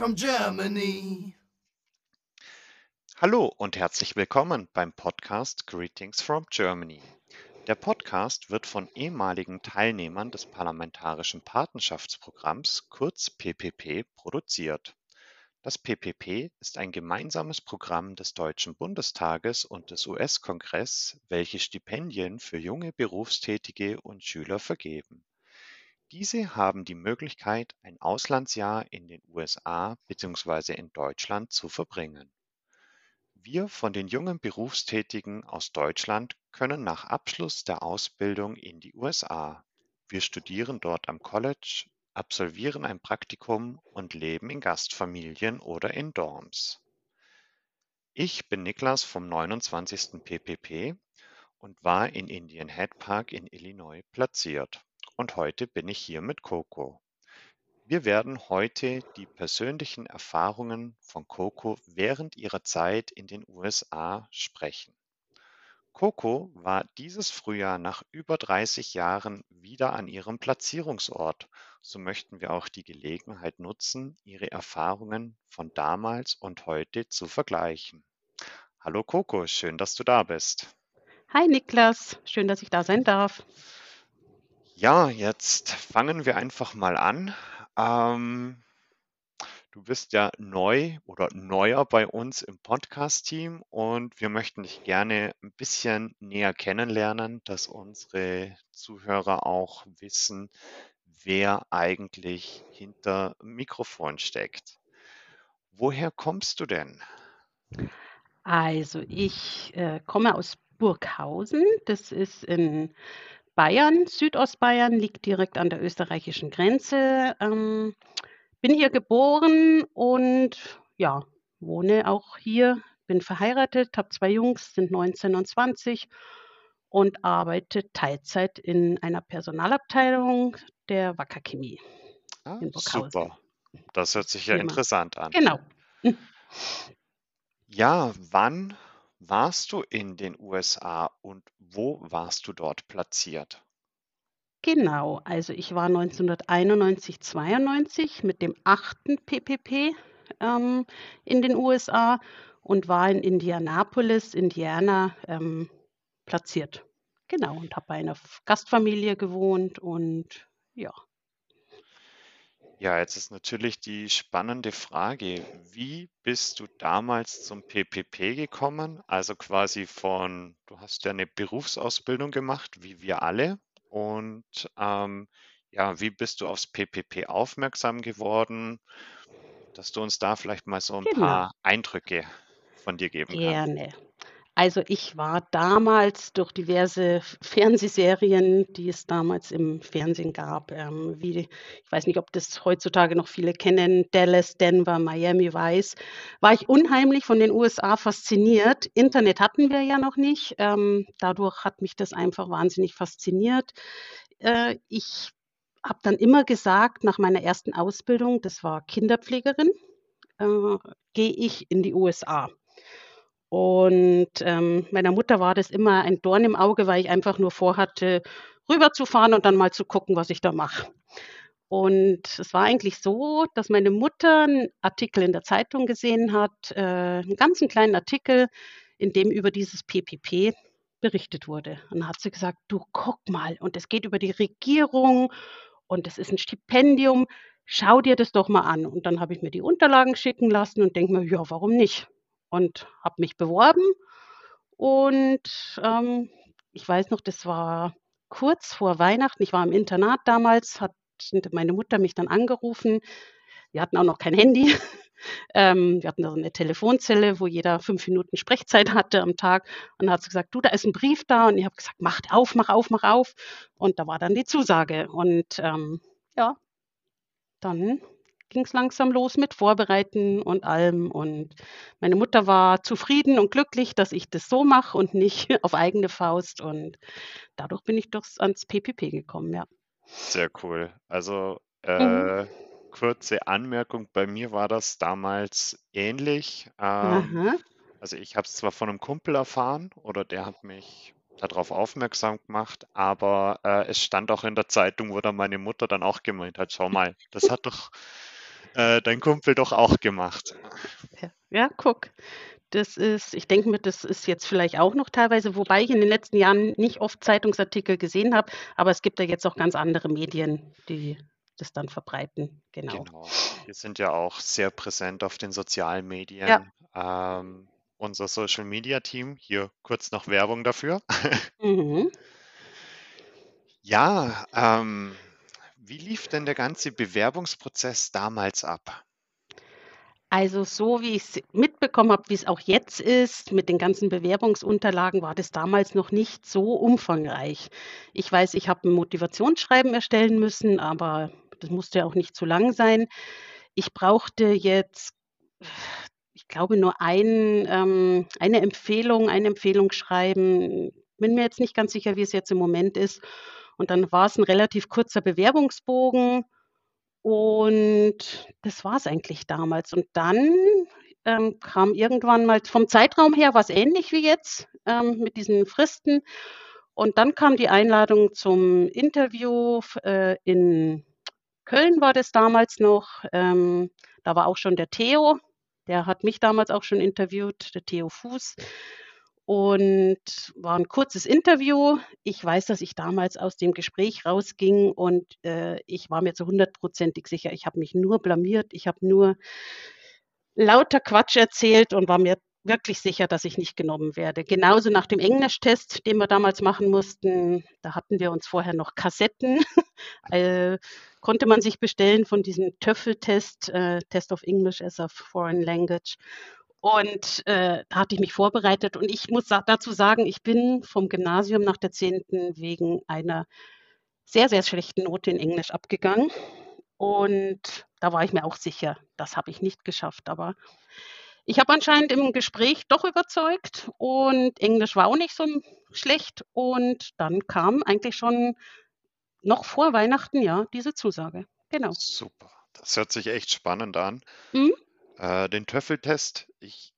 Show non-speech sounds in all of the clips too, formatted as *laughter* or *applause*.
from Germany. Hallo und herzlich willkommen beim Podcast Greetings from Germany. Der Podcast wird von ehemaligen Teilnehmern des Parlamentarischen Patenschaftsprogramms kurz PPP produziert. Das PPP ist ein gemeinsames Programm des Deutschen Bundestages und des US-Kongress, welche Stipendien für junge Berufstätige und Schüler vergeben. Diese haben die Möglichkeit, ein Auslandsjahr in den USA bzw. in Deutschland zu verbringen. Wir von den jungen Berufstätigen aus Deutschland können nach Abschluss der Ausbildung in die USA. Wir studieren dort am College, absolvieren ein Praktikum und leben in Gastfamilien oder in Dorms. Ich bin Niklas vom 29. PPP und war in Indian Head Park in Illinois platziert und heute bin ich hier mit Coco. Wir werden heute die persönlichen Erfahrungen von Coco während ihrer Zeit in den USA sprechen. Coco war dieses Frühjahr nach über 30 Jahren wieder an ihrem Platzierungsort. So möchten wir auch die Gelegenheit nutzen, ihre Erfahrungen von damals und heute zu vergleichen. Hallo Coco, schön, dass du da bist. Hi Niklas, schön, dass ich da sein darf. Ja, jetzt fangen wir einfach mal an. Ähm, du bist ja neu oder neuer bei uns im Podcast-Team und wir möchten dich gerne ein bisschen näher kennenlernen, dass unsere Zuhörer auch wissen, wer eigentlich hinter Mikrofon steckt. Woher kommst du denn? Also ich äh, komme aus Burghausen, das ist in Bayern, Südostbayern, liegt direkt an der österreichischen Grenze. Ähm, bin hier geboren und ja, wohne auch hier, bin verheiratet, habe zwei Jungs, sind 19 und 20 und arbeite Teilzeit in einer Personalabteilung der Wacker Chemie ah, in Burghausen. Super. Das hört sich ja Immer. interessant an. Genau. Ja, wann warst du in den USA und wo warst du dort platziert? Genau, also ich war 1991, 92 mit dem achten PPP ähm, in den USA und war in Indianapolis, Indiana ähm, platziert. Genau, und habe bei einer Gastfamilie gewohnt und ja. Ja, jetzt ist natürlich die spannende Frage, wie bist du damals zum PPP gekommen? Also quasi von, du hast ja eine Berufsausbildung gemacht, wie wir alle. Und ähm, ja, wie bist du aufs PPP aufmerksam geworden? Dass du uns da vielleicht mal so ein Genau. paar Eindrücke von dir geben kannst. Gerne. Also ich war damals durch diverse Fernsehserien, die es damals im Fernsehen gab, ähm, wie, ich weiß nicht, ob das heutzutage noch viele kennen, Dallas, Denver, Miami Vice, war ich unheimlich von den USA fasziniert. Internet hatten wir ja noch nicht. Ähm, dadurch hat mich das einfach wahnsinnig fasziniert. Äh, ich habe dann immer gesagt, nach meiner ersten Ausbildung, das war Kinderpflegerin, äh, gehe ich in die USA. Und ähm, meiner Mutter war das immer ein Dorn im Auge, weil ich einfach nur vorhatte, rüberzufahren und dann mal zu gucken, was ich da mache. Und es war eigentlich so, dass meine Mutter einen Artikel in der Zeitung gesehen hat, äh, einen ganzen kleinen Artikel, in dem über dieses PPP berichtet wurde. Und dann hat sie gesagt, du guck mal, und es geht über die Regierung und es ist ein Stipendium, schau dir das doch mal an. Und dann habe ich mir die Unterlagen schicken lassen und denke mir, ja, warum nicht? Und habe mich beworben. Und ähm, ich weiß noch, das war kurz vor Weihnachten. Ich war im Internat damals, hat meine Mutter mich dann angerufen. Wir hatten auch noch kein Handy. *laughs* ähm, wir hatten so eine Telefonzelle, wo jeder fünf Minuten Sprechzeit hatte am Tag. Und dann hat sie gesagt, du, da ist ein Brief da. Und ich habe gesagt, mach auf, mach auf, mach auf. Und da war dann die Zusage. Und ähm, ja, dann ging es langsam los mit Vorbereiten und allem. Und meine Mutter war zufrieden und glücklich, dass ich das so mache und nicht *laughs* auf eigene Faust. Und dadurch bin ich doch ans PPP gekommen, ja. Sehr cool. Also äh, mhm. kurze Anmerkung, bei mir war das damals ähnlich. Ähm, also ich habe es zwar von einem Kumpel erfahren oder der hat mich darauf aufmerksam gemacht, aber äh, es stand auch in der Zeitung, wo dann meine Mutter dann auch gemeint hat, schau mal, das hat doch äh, dein Kumpel doch auch gemacht. Ja, ja, guck. Das ist ich denke mir, das ist jetzt vielleicht auch noch teilweise wobei ich in den letzten Jahren nicht oft Zeitungsartikel gesehen habe, aber es gibt ja jetzt auch ganz andere Medien, die das dann verbreiten. Genau. Genau. Wir sind ja auch sehr präsent auf den sozialen Ja. Medien. Ähm, unser Social Media Team, hier kurz noch Werbung dafür. Mhm. *laughs* Ja, ähm, wie lief denn der ganze Bewerbungsprozess damals ab? Also, so wie ich's mitbekommen habe, wie es auch jetzt ist, mit den ganzen Bewerbungsunterlagen, war das damals noch nicht so umfangreich. Ich weiß, ich habe 'n Motivationsschreiben erstellen müssen, aber das musste ja auch nicht zu lang sein. Ich brauchte jetzt, ich glaube, nur ein ähm, eine Empfehlung ein Empfehlungsschreiben. Bin mir jetzt nicht ganz sicher, wie es jetzt im Moment ist. Und dann war's 'n relativ kurzer Bewerbungsbogen und das war's eigentlich damals. Und dann, ähm, kam irgendwann mal vom Zeitraum her war's ähnlich wie jetzt, ähm, mit diesen Fristen. Und dann kam die Einladung zum Interview äh, in Köln war das damals noch. Ähm, da war auch schon der Theo, der hat mich damals auch schon interviewt, der Theo Fuß. Und war 'n kurzes Interview. Ich weiß, dass ich damals aus dem Gespräch rausging und, äh, ich war mir zu hundertprozentig sicher, ich habe mich nur blamiert. Ich habe nur lauter Quatsch erzählt und war mir wirklich sicher, dass ich nicht genommen werde. Genauso nach dem Englischtest, den wir damals machen mussten, da hatten wir uns vorher noch Kassetten *laughs* äh, konnte man sich bestellen von diesem TOEFL-Test, äh, Test of English as a Foreign Language. Und, äh, da hatte ich mich vorbereitet und ich muss dazu sagen, ich bin vom Gymnasium nach der 10. wegen einer sehr, sehr schlechten Note in Englisch abgegangen. Und da war ich mir auch sicher, das habe ich nicht geschafft. Aber ich habe anscheinend im Gespräch doch überzeugt und Englisch war auch nicht so schlecht. Und dann kam eigentlich schon noch vor Weihnachten, ja, diese Zusage. Genau. Super, das hört sich echt spannend an. Mhm. Äh, den TOEFL-Test, ich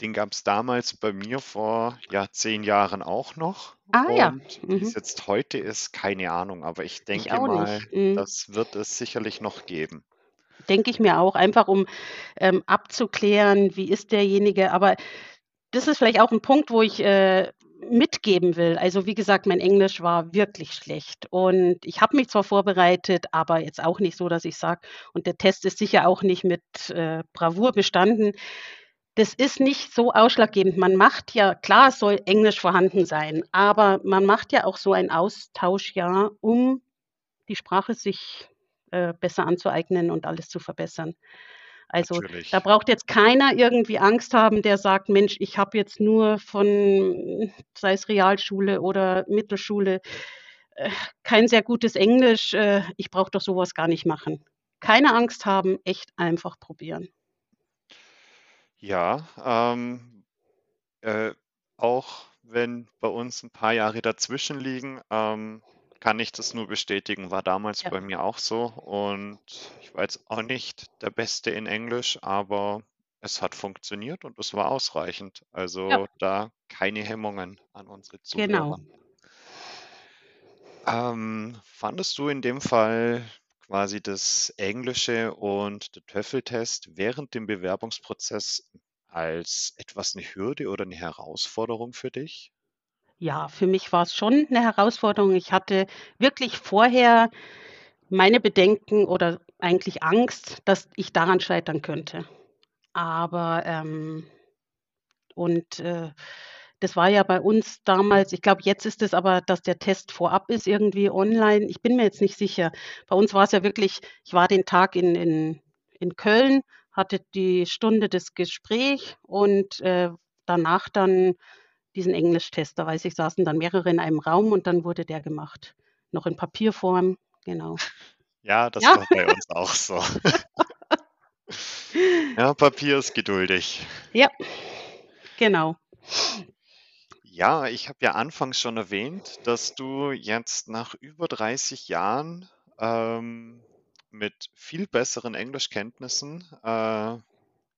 den gab's damals bei mir vor, ja, 10 Jahren auch noch. Ah ja. Und wie's Mhm. jetzt heute ist, keine Ahnung, aber ich Ich denke auch mal. Mhm. das wird es sicherlich noch geben. Denke ich mir auch, einfach um, ähm, abzuklären, wie ist derjenige. Aber das ist vielleicht auch 'n Punkt, wo ich, äh, mitgeben will. Also, wie gesagt, mein Englisch war wirklich schlecht und ich habe mich zwar vorbereitet, aber jetzt auch nicht so, dass ich sage und der Test ist sicher auch nicht mit, äh, Bravour bestanden. Das ist nicht so ausschlaggebend. Man macht ja klar, soll Englisch vorhanden sein, aber man macht ja auch so ein Austauschjahr, um die Sprache sich, äh, besser anzueignen und alles zu verbessern. Also, da Natürlich. braucht jetzt keiner irgendwie Angst haben, der sagt: „Mensch, ich habe jetzt nur von sei es Realschule oder Mittelschule, äh, kein sehr gutes Englisch, äh, ich brauche doch so was gar nicht machen.“ Keine Angst haben, echt einfach probieren. Ja, ähm, äh, auch wenn bei uns 'n paar Jahre dazwischen liegen, ähm, kann ich das nur bestätigen, war damals Ja. bei mir auch so. Und ich war jetzt auch nicht der Beste in Englisch, aber es hat funktioniert und es war ausreichend. Ja. Also, da keine Hemmungen an unsere Genau. Zuhörer. Ähm, fandest du in dem Fall quasi das Englische und der TOEFL-Test während dem Bewerbungsprozess als etwas 'ne Hürde oder 'ne Herausforderung für dich? Ja, für mich war's schon 'ne Herausforderung. Ich hatte wirklich vorher meine Bedenken oder eigentlich Angst, dass ich daran scheitern könnte. Aber, ähm und, äh, das war ja bei uns damals ich glaube, jetzt ist es aber, dass der Test vorab ist irgendwie online. Ich bin mir jetzt nicht sicher. Bei uns war's ja wirklich ich war den Tag in in in Köln, hatte die Stunde das Gespräch und, äh, danach dann diesen Englischtest. Da weiß ich, saßen dann mehrere in einem Raum und dann wurde der gemacht. Noch in Papierform, genau. Ja, das Ja. war bei uns auch so. *laughs* Ja, Papier ist geduldig. Ja, genau. Ja, ich habe ja anfangs schon erwähnt, dass du jetzt nach über 30 Jahren, ähm, mit viel besseren Englischkenntnissen, äh,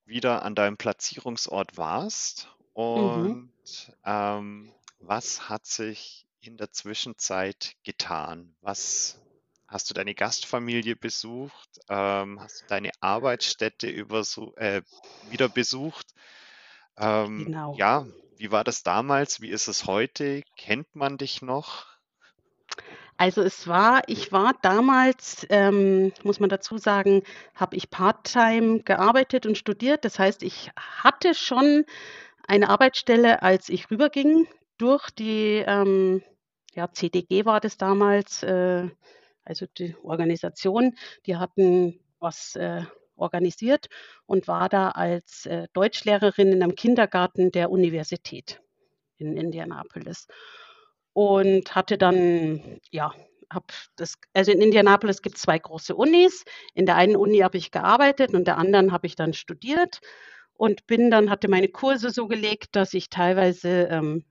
wieder an deinem Platzierungsort warst. Mhm. Und, ähm, was hat sich in der Zwischenzeit getan? Was Hast du deine Gastfamilie besucht? Ähm, hast du deine Arbeitsstätte äh, wieder besucht? Ähm, Genau. ja, wie war das damals? Wie ist es heute? Kennt man dich noch? Also, es war ich war damals, ähm, muss man dazu sagen, habe ich Part-Time gearbeitet und studiert. Das heißt, ich hatte schon eine Arbeitsstelle, als ich rüberging durch die, ähm, ja, CDG war das damals, äh, also die Organisation. Die hatten was, äh, organisiert und war da als, äh, Deutschlehrerin in einem Kindergarten der Universität in Indianapolis. Und hatte dann ja, habe das also in Indianapolis gibt's 2 große Unis. In der einen Uni habe ich gearbeitet und der anderen habe ich dann studiert und bin dann hatte meine Kurse so gelegt, dass ich teilweise, ähm,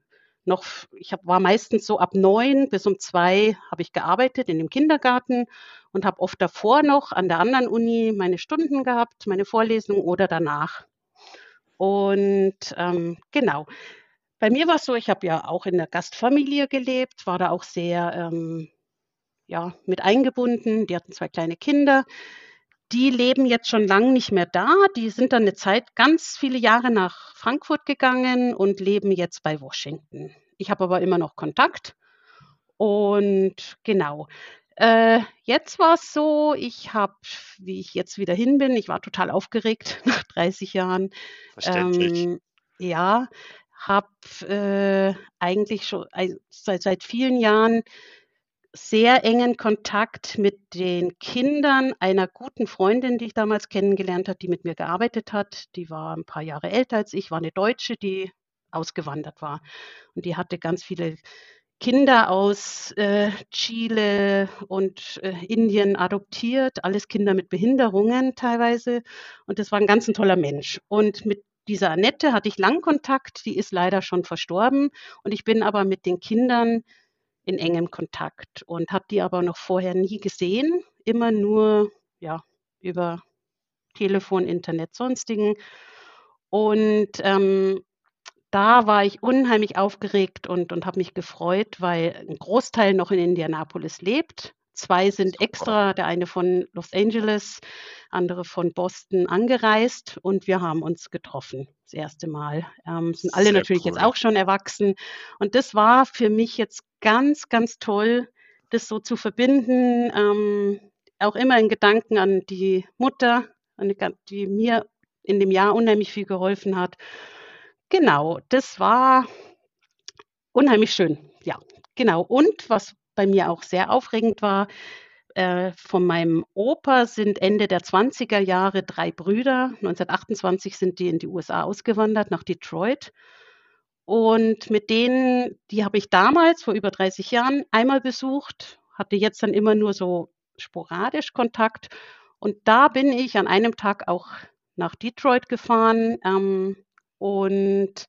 noch ich habe war meistens so ab 9 bis um 2 habe ich gearbeitet in dem Kindergarten und habe oft davor noch an der anderen Uni meine Stunden gehabt, meine Vorlesung oder danach. Und, ähm, genau. Bei mir war's so, ich habe ja auch in der Gastfamilie gelebt, war da auch sehr, ähm, ja, mit eingebunden. Die hatten 2 kleine Kinder. Die leben jetzt schon lang nicht mehr da. Die sind dann 'ne Zeit ganz viele Jahre nach Frankfurt gegangen und leben jetzt bei Washington. Ich habe aber immer noch Kontakt und genau. Äh, jetzt war's so, ich habe, wie ich jetzt wieder hin bin ich war total aufgeregt *laughs* nach 30 Jahren. Verständlich. Ähm, ja, habe, äh, eigentlich scho ei seit seit vielen Jahren sehr engen Kontakt mit den Kindern einer guten Freundin, die ich damals kennengelernt habe, die mit mir gearbeitet hat. Die war 'n paar Jahre älter als ich, war 'ne Deutsche, die ausgewandert war. Und die hatte ganz viele Kinder aus, äh, Chile und, äh, Indien adoptiert, alles Kinder mit Behinderungen teilweise. Und das war 'n ganz 'n toller Mensch. Und mit dieser Annette hatte ich lang Kontakt, die ist leider schon verstorben. Und ich bin aber mit den Kindern in engem Kontakt und habe die aber noch vorher nie gesehen, immer nur, ja, über Telefon, Internet, Sonstigen. Und, ähm, da war ich unheimlich aufgeregt und und habe mich gefreut, weil 'n Großteil noch in Indianapolis lebt. 2 sind extra, der eine von Los Angeles, andere von Boston angereist und wir haben uns getroffen, das 1. Mal. Ähm, sind alle Sehr natürlich jetzt cool. auch schon erwachsen. Und das war für mich jetzt ganz, ganz toll, das so zu verbinden, ähm, auch immer in Gedanken an die Mutter, die mir in dem Jahr unheimlich viel geholfen hat. Genau, das war unheimlich schön. Ja, genau. Und was bei mir auch sehr aufregend war, äh, von meinem Opa sind Ende der 20er Jahre 3 Brüder 1928 sind die in die USA ausgewandert, nach Detroit. Und mit denen die habe ich damals vor über 30 Jahren einmal besucht, hatte jetzt dann immer nur so sporadisch Kontakt. Und da bin ich an einem Tag auch nach Detroit gefahren, ähm, und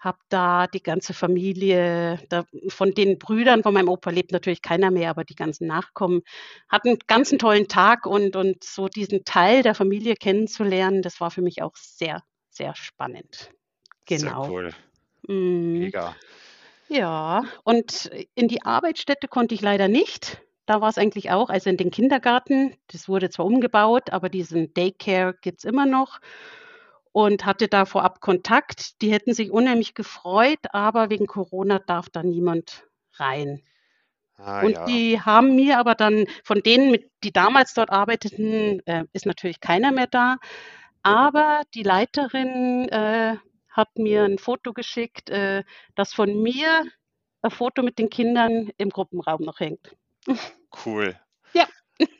habe da die ganze Familie da von den Brüdern von meinem Opa lebt natürlich keiner mehr, aber die ganzen Nachkommen hatten ganz 'n tollen Tag und und so diesen Teil der Familie kennenzulernen, das war für mich auch sehr, sehr spannend. Sehr Genau. cool. Mhm. Mega. Ja, und in die Arbeitsstätte konnte ich leider nicht. Da war's eigentlich auch also in den Kindergarten. Das wurde zwar umgebaut, aber diesen Daycare gibt's immer noch und hatte da vorab Kontakt. Die hätten sich unheimlich gefreut, aber wegen Corona darf da niemand rein. Ah Und ja. die haben mir aber dann von denen, mit die damals dort arbeiteten, äh, ist natürlich keiner mehr da, aber die Leiterin, äh, hat mir 'n Foto geschickt, äh, dass von mir 'n Foto mit den Kindern im Gruppenraum noch hängt. Cool. *laughs* Ja.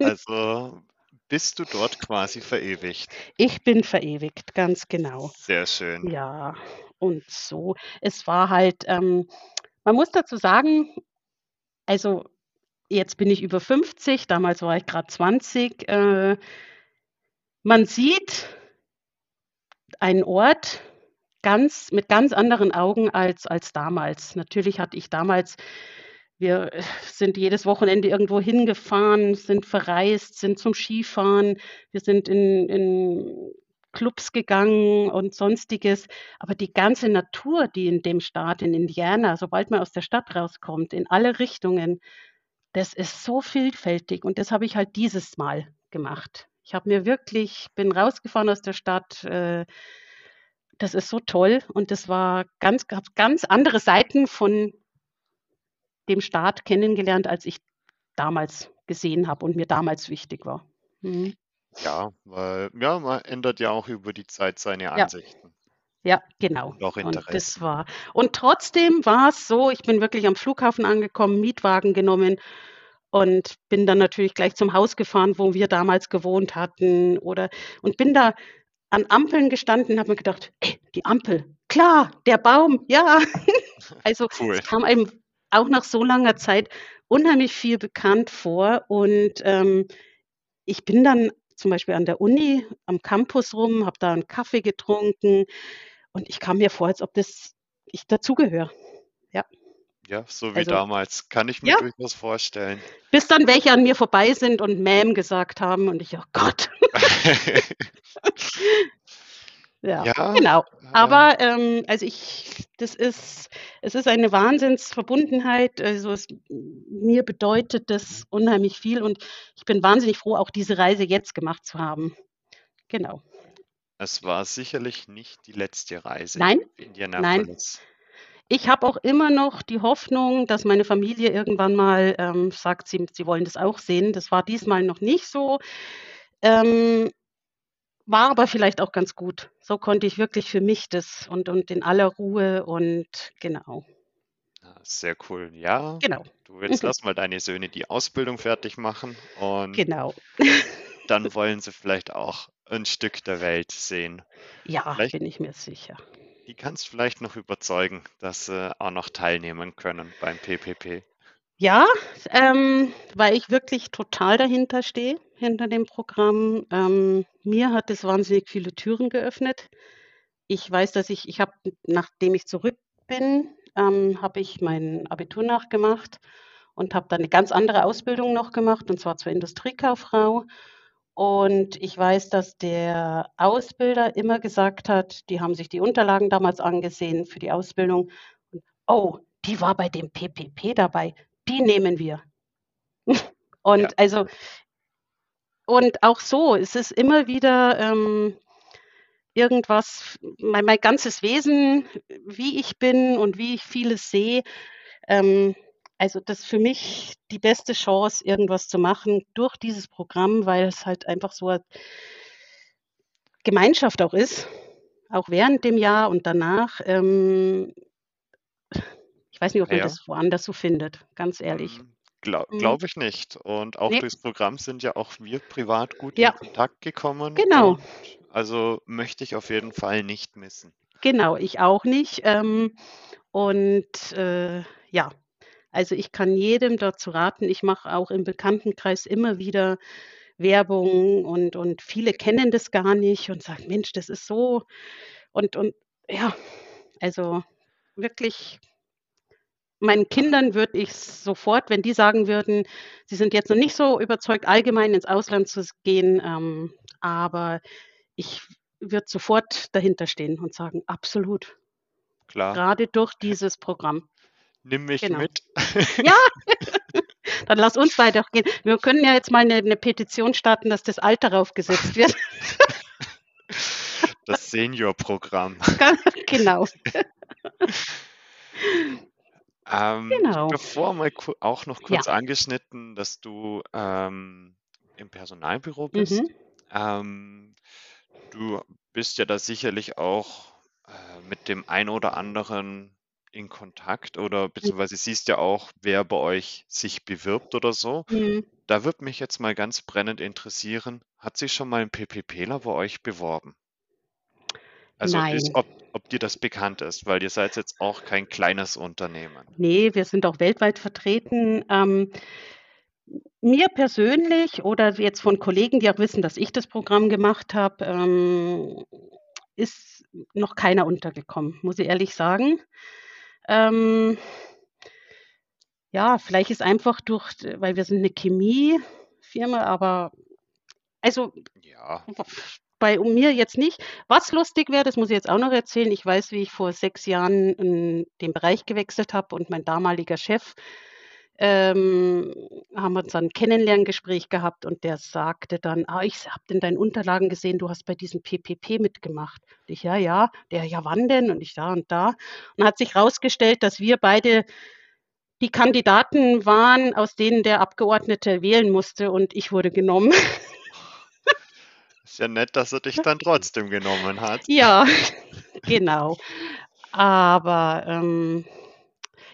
Also, bist du dort quasi verewigt? Ich bin verewigt, ganz genau. Sehr schön. Ja, und so es war halt, ähm man muss dazu sagen also, jetzt bin ich über 50, damals war ich grad 20, äh man sieht einen Ort ganz mit ganz anderen Augen als als damals. Natürlich hatte ich damals wir sind jedes Wochenende irgendwo hingefahren, sind verreist, sind zum Skifahren. Wir sind in in Clubs gegangen und Sonstiges. Aber die ganze Natur, die in dem Staat in Indiana sobald man aus der Stadt rauskommt, in alle Richtungen, das ist so vielfältig und das habe ich halt dieses Mal gemacht. Ich habe mir wirklich bin rausgefahren aus der Stadt, äh, das ist so toll und das war ganz ganz andere Seiten von dem Staat kennengelernt, als ich damals gesehen habe und mir damals wichtig war. Mhm. Ja, weil ja, man ändert ja auch über die Zeit seine Ja. Ansichten Ja, genau. und auch Und das war und trotzdem war es so, ich bin wirklich am Flughafen angekommen, Mietwagen genommen und bin dann natürlich gleich zum Haus gefahren, wo wir damals gewohnt hatten oder und bin da an Ampeln gestanden und habe mir gedacht: „Ey, die Ampel, klar, der Baum, ja.“ *laughs* Also, Cool. es kam einem auch nach so langer Zeit unheimlich viel bekannt vor und, ähm, ich bin dann zum Beispiel an der Uni am Campus rum, habe da 'n Kaffee getrunken und ich kam mir vor, als ob das ich dazugehöre. Ja. Ja, so wie Also damals. Kann ich mir ja. durchaus vorstellen. Bis dann welche an mir vorbei sind und „Ma'am“ gesagt haben und ich: „Oh Gott.“ *laughs* *laughs* Ja, Ja, genau. Aber, ähm, also ich das ist es ist eine Wahnsinnsverbundenheit. Also, es mir bedeutet das unheimlich viel und ich bin wahnsinnig froh, auch diese Reise jetzt gemacht zu haben. Genau. Es war sicherlich nicht die letzte Reise Nein, in nein. Indianapolis. Ich habe auch immer noch die Hoffnung, dass meine Familie irgendwann mal, ähm, sagt, sie sie wollen das auch sehen. Das war diesmal noch nicht so. Ähm, war aber vielleicht auch ganz gut. So konnte ich wirklich für mich das und und in aller Ruhe und genau. Ah, sehr cool. Ja, Genau. du willst Mhm. erst mal deine Söhne die Ausbildung fertig machen und Genau. dann *laughs* wollen sie vielleicht auch 'n Stück der Welt sehen. Ja, Vielleicht bin ich mir sicher. die kannst vielleicht noch überzeugen, dass sie auch noch teilnehmen können beim PPP. Ja, ähm, weil ich wirklich total dahinter stehe, hinter dem Programm. Ähm, mir hat es wahnsinnig viele Türen geöffnet. Ich weiß, dass ich ich habe, nachdem ich zurück bin, ähm, habe ich mein Abitur nachgemacht und habe dann 'ne ganz andere Ausbildung noch gemacht, und zwar zur Industriekauffrau. Und ich weiß, dass der Ausbilder immer gesagt hat die haben sich die Unterlagen damals angesehen für die Ausbildung „Oh, die war bei dem PPP dabei, die nehmen wir.“ *laughs* Ja. Und also und auch so, es ist immer wieder, ähm, irgendwas mein mein ganzes Wesen, wie ich bin und wie ich vieles sehe, ähm also, das ist für mich die beste Chance, irgendwas zu machen durch dieses Programm, weil es halt einfach so a Gemeinschaft auch ist, auch während dem Jahr und danach. Ähm ich weiß nicht, ob man Ja. das woanders so findet, ganz ehrlich. Glau Mhm. glaube ich nicht. Und auch Ne. durchs Programm sind ja auch wir privat gut in Ja. Kontakt gekommen Genau. also, möchte ich auf jeden Fall nicht missen. Genau, ich auch nicht. Ähm, und, äh, ja, also, ich kann jedem dazu raten ich mache auch im Bekanntenkreis immer wieder Werbung und und viele kennen das gar nicht und sagen: „Mensch, das ist so“ und und ja, also, wirklich meinen. Kindern würde ich's sofort wenn die sagen würden, sie sind jetzt noch nicht so überzeugt, allgemein ins Ausland zu gehen, ähm, aber ich würde sofort dahinter stehen und sagen: „Absolut.“ Klar. Grade durch dieses Programm. Nimm mich Genau. mit. Ja, *laughs* dann lass uns beide auch gehen. Wir können ja jetzt mal 'ne 'ne Petition starten, dass das Alter raufgesetzt wird. Das Seniorprogramm. *laughs* Genau. *laughs* Ähm, Genau. bevor mal auch noch Ja. kurz angeschnitten, dass du, ähm, im Personalbüro bist. Mhm. Ähm, du bist ja da sicherlich auch, äh, mit dem einen oder anderen in Kontakt oder Hm. beziehungsweise siehst ja auch, wer bei euch sich bewirbt oder so. Mhm. Da würde mich jetzt mal ganz brennend interessieren, hat sich schon mal 'n PPPler bei euch beworben? Also, ist ob ob dir das bekannt ist, weil ihr seid jetzt auch kein kleines Unternehmen. Ne, wir sind auch weltweit vertreten. Ähm, mir persönlich oder jetzt von Kollegen, die auch wissen, dass ich das Programm gemacht habe, ähm, ist noch keiner untergekommen, muss ich ehrlich sagen. Ähm ja, vielleicht ist einfach durch weil wir sind 'ne Chemiefirma, aber also, Ja. Bei mir jetzt nicht. Was lustig wäre, das muss ich jetzt auch noch erzählen, ich weiß, wie ich vor 6 Jahren, hm, den Bereich gewechselt habe und mein damaliger Chef ähm, haben wir uns ein Kennenlerngespräch gehabt und der sagte dann, ah, ich habe in deinen Unterlagen gesehen, du hast bei diesem PPP mitgemacht. Und ich, ja, ja, der, ja, wann denn? Und ich, da und da. Und hat sich herausgestellt, dass wir beide die Kandidaten waren, aus denen der Abgeordnete wählen musste und ich wurde genommen. *laughs* Ist ja nett, dass er dich dann trotzdem genommen hat. Ja, *laughs* genau. Aber ähm,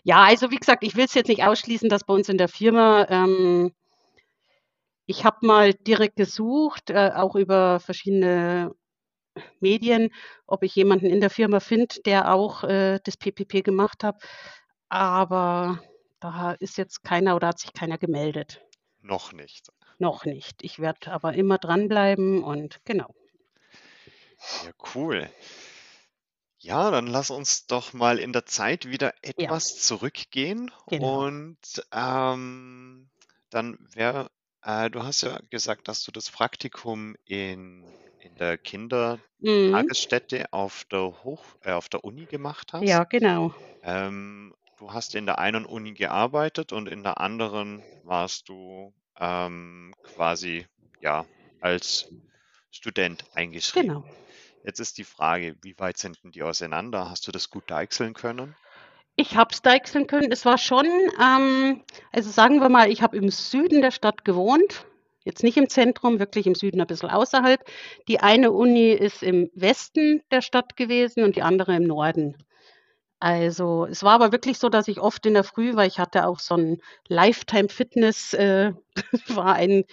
ja, also wie gesagt, ich will es jetzt nicht ausschließen, dass bei uns in der Firma, ähm, ich habe mal direkt gesucht, äh, auch über verschiedene Medien, ob ich jemanden in der Firma finde, der auch äh, das PPP gemacht hat. Aber da ist jetzt keiner oder hat sich keiner gemeldet. Noch nicht. Noch nicht. Ich werde aber immer dranbleiben und genau. Ja, cool. Ja, dann lass uns doch mal in der Zeit wieder Ja, etwas zurückgehen genau. und ähm, dann wäre, äh, du hast ja gesagt, dass du das Praktikum in, in der Mhm. Kindertagesstätte auf der Hoch, äh, auf der Uni gemacht hast. Ja, genau. Ähm, du hast in der einen Uni gearbeitet und in der anderen warst du ähm, quasi ja als Student eingeschrieben. Genau. Jetzt ist die Frage, wie weit sind denn die auseinander? Hast du das gut deichseln können? Ich habe es deichseln können. Es war schon, ähm, also sagen wir mal, ich habe im Süden der Stadt gewohnt. Jetzt nicht im Zentrum, wirklich im Süden ein bisschen außerhalb. Die eine Uni ist im Westen der Stadt gewesen und die andere im Norden. Also es war aber wirklich so, dass ich oft in der Früh, weil ich hatte auch so ein Lifetime Fitness, äh, *laughs* war ein,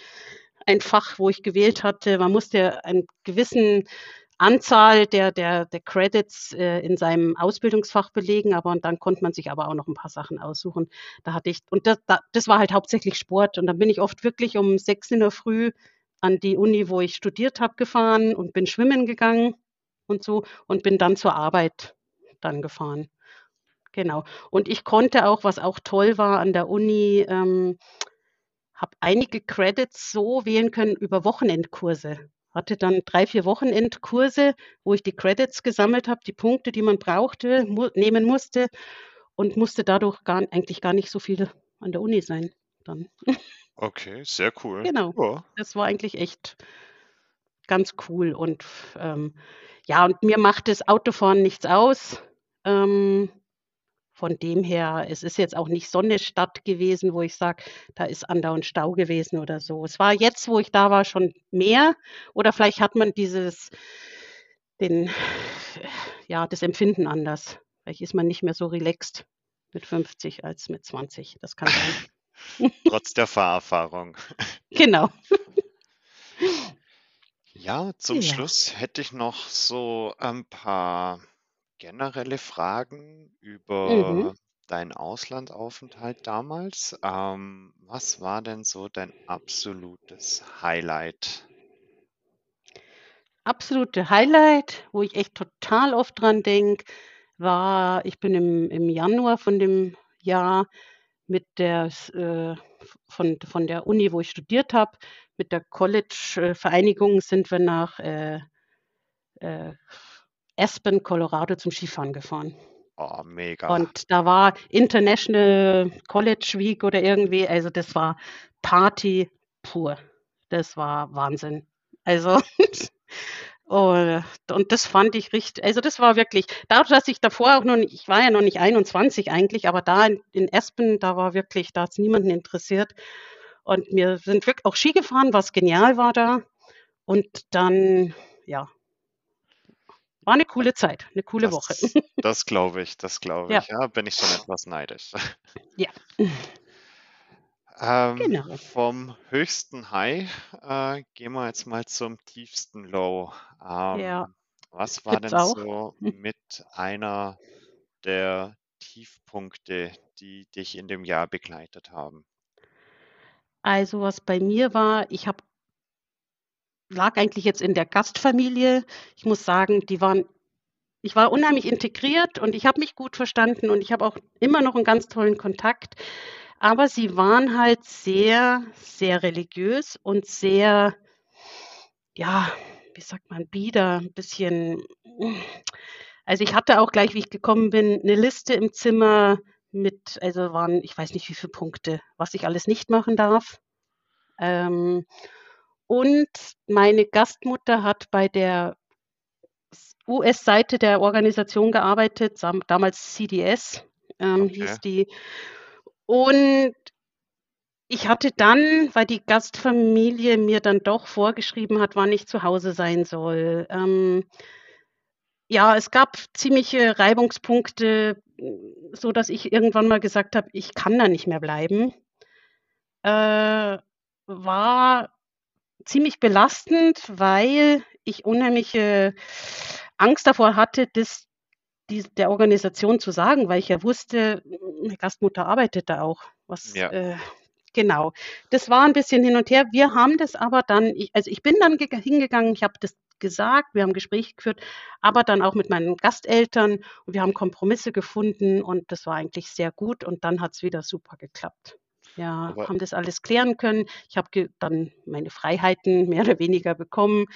ein Fach, wo ich gewählt hatte. Man musste einen gewissen Anzahl der, der, der Credits äh, in seinem Ausbildungsfach belegen, aber und dann konnte man sich aber auch noch ein paar Sachen aussuchen. Da hatte ich, und das, da, das war halt hauptsächlich Sport. Und dann bin ich oft wirklich um sechs in der Früh an die Uni, wo ich studiert habe, gefahren und bin schwimmen gegangen und so und bin dann zur Arbeit dann gefahren. Genau. Und ich konnte auch, was auch toll war an der Uni, ähm, habe einige Credits so wählen können über Wochenendkurse. Hatte dann drei, vier Wochenendkurse, wo ich die Credits gesammelt habe, die Punkte, die man brauchte, mu nehmen musste und musste dadurch gar, eigentlich gar nicht so viel an der Uni sein. Dann. Okay, sehr cool. *laughs* Genau. Ja. Das war eigentlich echt ganz cool. Und ähm, ja, und mir macht das Autofahren nichts aus. Ähm, von dem her, es ist jetzt auch nicht so eine Stadt gewesen, wo ich sage, da ist andauernd Stau gewesen oder so. Es war jetzt, wo ich da war, schon mehr. Oder vielleicht hat man dieses, den, ja, das Empfinden anders. Vielleicht ist man nicht mehr so relaxed mit 50 als mit 20. Das kann sein. *laughs* Trotz der Fahrerfahrung. Genau. Ja, zum Ja. Schluss hätte ich noch so ein paar generelle Fragen Mhm. über deinen Auslandsaufenthalt damals. Ähm, was war denn so dein absolutes Highlight? Absolute Highlight, wo ich echt total oft dran denke, war, ich bin im, im Januar von dem Jahr mit der, s- äh, von, von der Uni, wo ich studiert habe, mit der College-Vereinigung sind wir nach äh, äh, Aspen, Colorado zum Skifahren gefahren. Oh, mega. Und da war International College Week oder irgendwie, also das war Party pur. Das war Wahnsinn. Also, *laughs* und, und das fand ich richtig, also das war wirklich, dadurch, dass ich davor auch noch nicht, ich war ja noch nicht 21 eigentlich, aber da in, in Espen, da war wirklich, da hat es niemanden interessiert. Und wir sind wirklich auch Ski gefahren, was genial war da. Und dann, ja, war eine coole Zeit, eine coole Woche. Das, *laughs* das glaube ich, das glaube Ja. ich. Ja, bin ich schon etwas neidisch. *laughs* Ja. Ähm, Genau. vom höchsten High äh, gehen wir jetzt mal zum tiefsten Low. Ja. Ähm, was war Gibt's denn auch. so mit einer der Tiefpunkte, die dich in dem Jahr begleitet haben? Also, was bei mir war, ich habe lag eigentlich jetzt in der Gastfamilie. Ich muss sagen, die waren ich war unheimlich integriert und ich habe mich gut verstanden und ich habe auch immer noch einen ganz tollen Kontakt. Aber sie waren halt sehr, sehr religiös und sehr, ja, wie sagt man, bieder, ein bisschen. Also ich hatte auch gleich, wie ich gekommen bin, eine Liste im Zimmer mit, also waren, ich weiß nicht wie viele Punkte, was ich alles nicht machen darf. Ähm, und meine Gastmutter hat bei der US-Seite der Organisation gearbeitet, damals CDS ähm, okay. hieß die. Und ich hatte dann, weil die Gastfamilie mir dann doch vorgeschrieben hat, wann ich zu Hause sein soll. Ähm, ja, es gab ziemliche Reibungspunkte, so dass ich irgendwann mal gesagt habe, ich kann da nicht mehr bleiben. Äh, war ziemlich belastend, weil ich unheimliche Angst davor hatte, das die, der Organisation zu sagen, weil ich ja wusste, meine Gastmutter arbeitet da auch. Was, ja. äh, genau. Das war ein bisschen hin und her. Wir haben das aber dann, ich, also ich bin dann hingegangen, ich habe das gesagt, wir haben Gespräche geführt, aber dann auch mit meinen Gasteltern und wir haben Kompromisse gefunden und das war eigentlich sehr gut und dann hat es wieder super geklappt. Ja, aber haben das alles klären können. Ich habe dann meine Freiheiten *laughs* mehr oder weniger bekommen.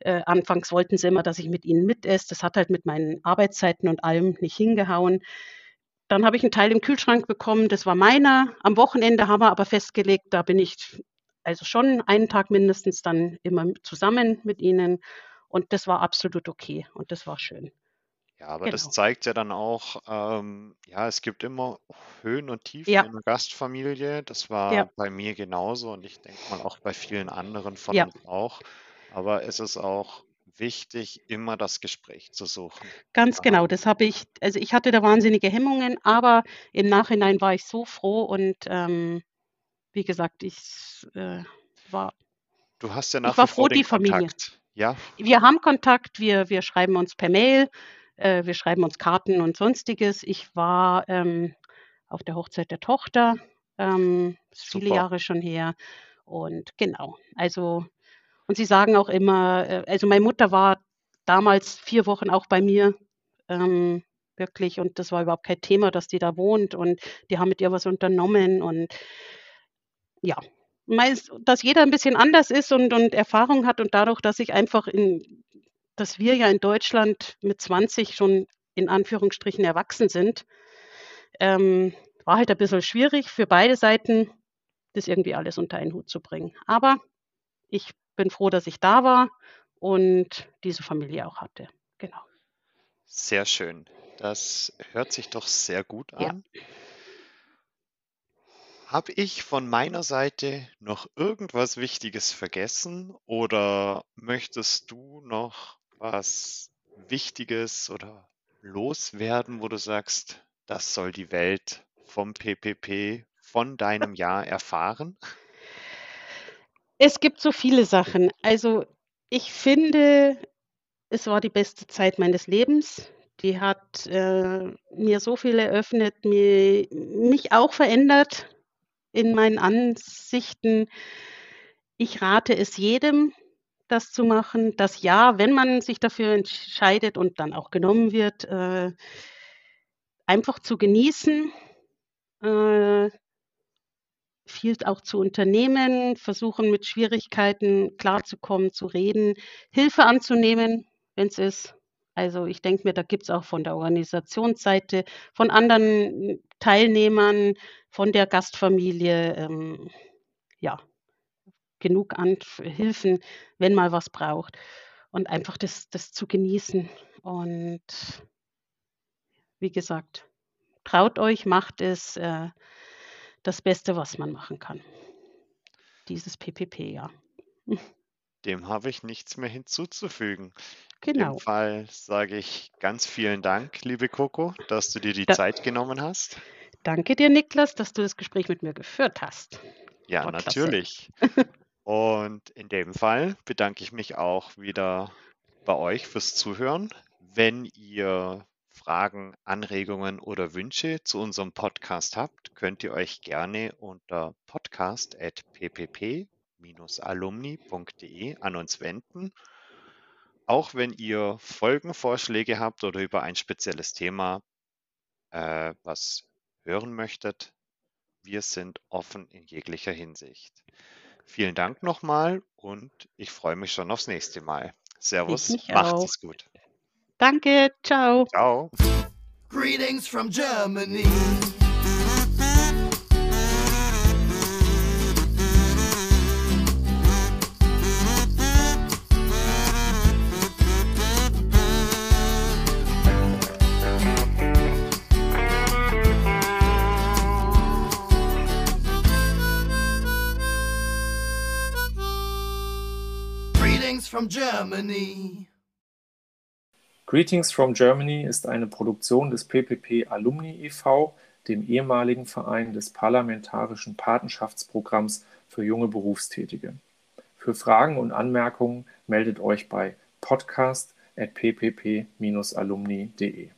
Äh, anfangs wollten sie immer, dass ich mit ihnen mitesse. Das hat halt mit meinen Arbeitszeiten und allem nicht hingehauen. Dann habe ich einen Teil im Kühlschrank bekommen, das war meiner. Am Wochenende haben wir aber festgelegt, da bin ich also schon einen Tag mindestens dann immer zusammen mit ihnen. Und das war absolut okay und das war schön. Ja, aber das genau. zeigt ja dann auch, ähm, ja, es gibt immer Höhen und Tiefen Ja, in der Gastfamilie. Das war ja, bei mir genauso und ich denke mal auch bei vielen anderen von ja, uns auch. Aber es ist auch wichtig, immer das Gespräch zu suchen. ganz genau. Das habe ich, also ich hatte da wahnsinnige Hemmungen, aber im Nachhinein war ich so froh und ähm, wie gesagt, ich äh, war, Du hast ja ich nach war wie froh, die Familie. Kontakt. Ja, Wir haben Kontakt, wir, wir schreiben uns per Mail, äh, wir schreiben uns Karten und sonstiges. Ich war ähm, auf der Hochzeit der Tochter, ähm, viele Jahre schon her. Und genau, also und sie sagen auch immer, äh, also meine Mutter war damals vier Wochen auch bei mir, ähm, wirklich, und das war überhaupt kein Thema, dass die da wohnt. Und die haben mit ihr was unternommen. Und ja, meist, dass jeder ein bisschen anders ist und, und Erfahrung hat und dadurch, dass ich einfach in, dass wir ja in Deutschland mit 20 schon in Anführungsstrichen erwachsen sind, ähm, war halt ein bisschen schwierig für beide Seiten, das irgendwie alles unter einen Hut zu bringen. Aber ich bin froh, dass ich da war und diese Familie auch hatte. Genau. Sehr schön. Das hört sich doch sehr gut an. Ja. Habe ich von meiner Seite noch irgendwas Wichtiges vergessen oder möchtest du noch was Wichtiges oder loswerden, wo du sagst, das soll die Welt vom PPP, von deinem Jahr erfahren? Es gibt so viele Sachen. Also ich finde, es war die beste Zeit meines Lebens. Die hat äh, mir so viel eröffnet, mir, mich auch verändert in meinen Ansichten. Ich rate es jedem, das zu machen. Das ja, wenn man sich dafür entscheidet und dann auch genommen wird, äh, einfach zu genießen, äh, viel auch zu unternehmen, versuchen mit Schwierigkeiten klarzukommen, zu reden, Hilfe anzunehmen, wenn es ist. Also ich denke mir, da gibt es auch von der Organisationsseite, von anderen Teilnehmern, von der Gastfamilie, ähm, ja, genug an Hilfen, wenn mal was braucht. Und einfach das, das zu genießen. Und wie gesagt, traut euch, macht es äh, das Beste, was man machen kann. Dieses PPP, ja. *laughs* Dem habe ich nichts mehr hinzuzufügen. Genau. In dem genau. Fall sage ich ganz vielen Dank, liebe Coco, dass du dir die da, Zeit genommen hast. Danke dir, Niklas, dass du das Gespräch mit mir geführt hast. Ja, War natürlich. *laughs* Und in dem Fall bedanke ich mich auch wieder bei euch fürs Zuhören. Wenn ihr Fragen, Anregungen oder Wünsche zu unserem Podcast habt, könnt ihr euch gerne unter podcast.ppp-alumni.de an uns wenden. Auch wenn ihr Folgenvorschläge habt oder über ein spezielles Thema äh, was hören möchtet, wir sind offen in jeglicher Hinsicht. Vielen Dank nochmal und ich freue mich schon aufs nächste Mal. Servus, macht es gut. Danke, ciao. Ciao. Greetings from Germany. From Germany. Greetings from Germany ist eine Produktion des PPP Alumni e.V., dem ehemaligen Verein des Parlamentarischen Patenschaftsprogramms für junge Berufstätige. Für Fragen und Anmerkungen meldet euch bei podcast.ppp-alumni.de.